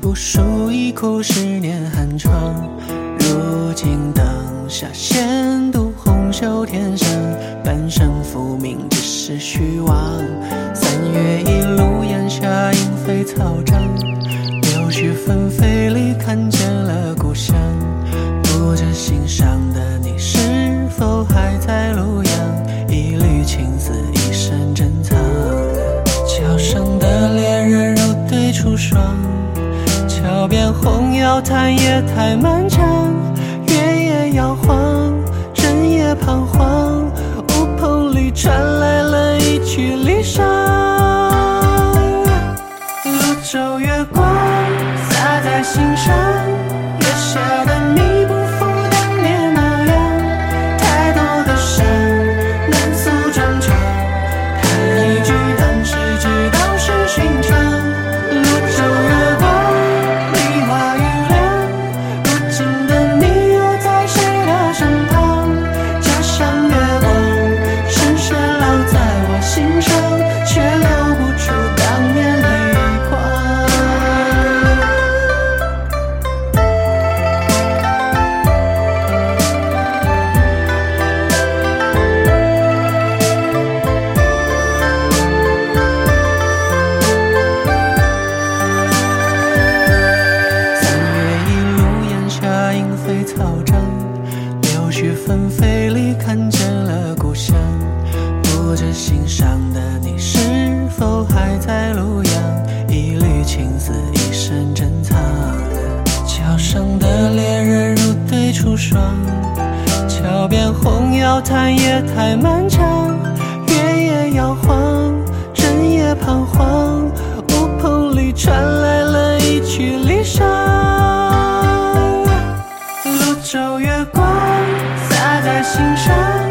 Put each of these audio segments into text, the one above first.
不输一哭十年寒窗。如今灯下闲读红袖添香，半生浮名只是虚妄。三月一路烟霞莺飞草长，柳絮纷飞里看见边红药叹夜太漫长，月也摇晃，人也彷徨，乌篷里传来了一曲离殇。泸州月光洒在心上，柳絮纷飞里看见了故乡。不知心上的你是否还在路阳？一缕青丝一生珍藏。桥上的恋人如对出霜，桥边红药叹夜太漫长，月夜摇晃，整夜彷徨，心上，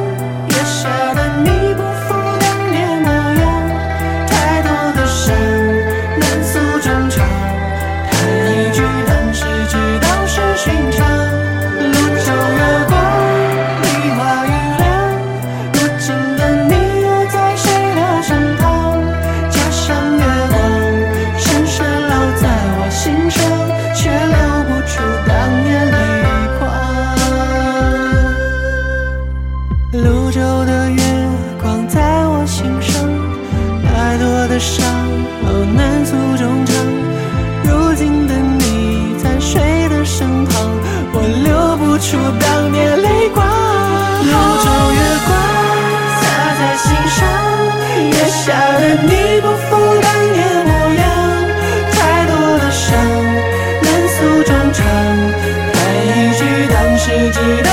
的月光在我心上太多的伤都难诉衷肠如今的你在谁的身旁我流不出当年泪光。月光洒在心上月下的你不复当年模样。太多的伤难诉衷肠叹一句当时只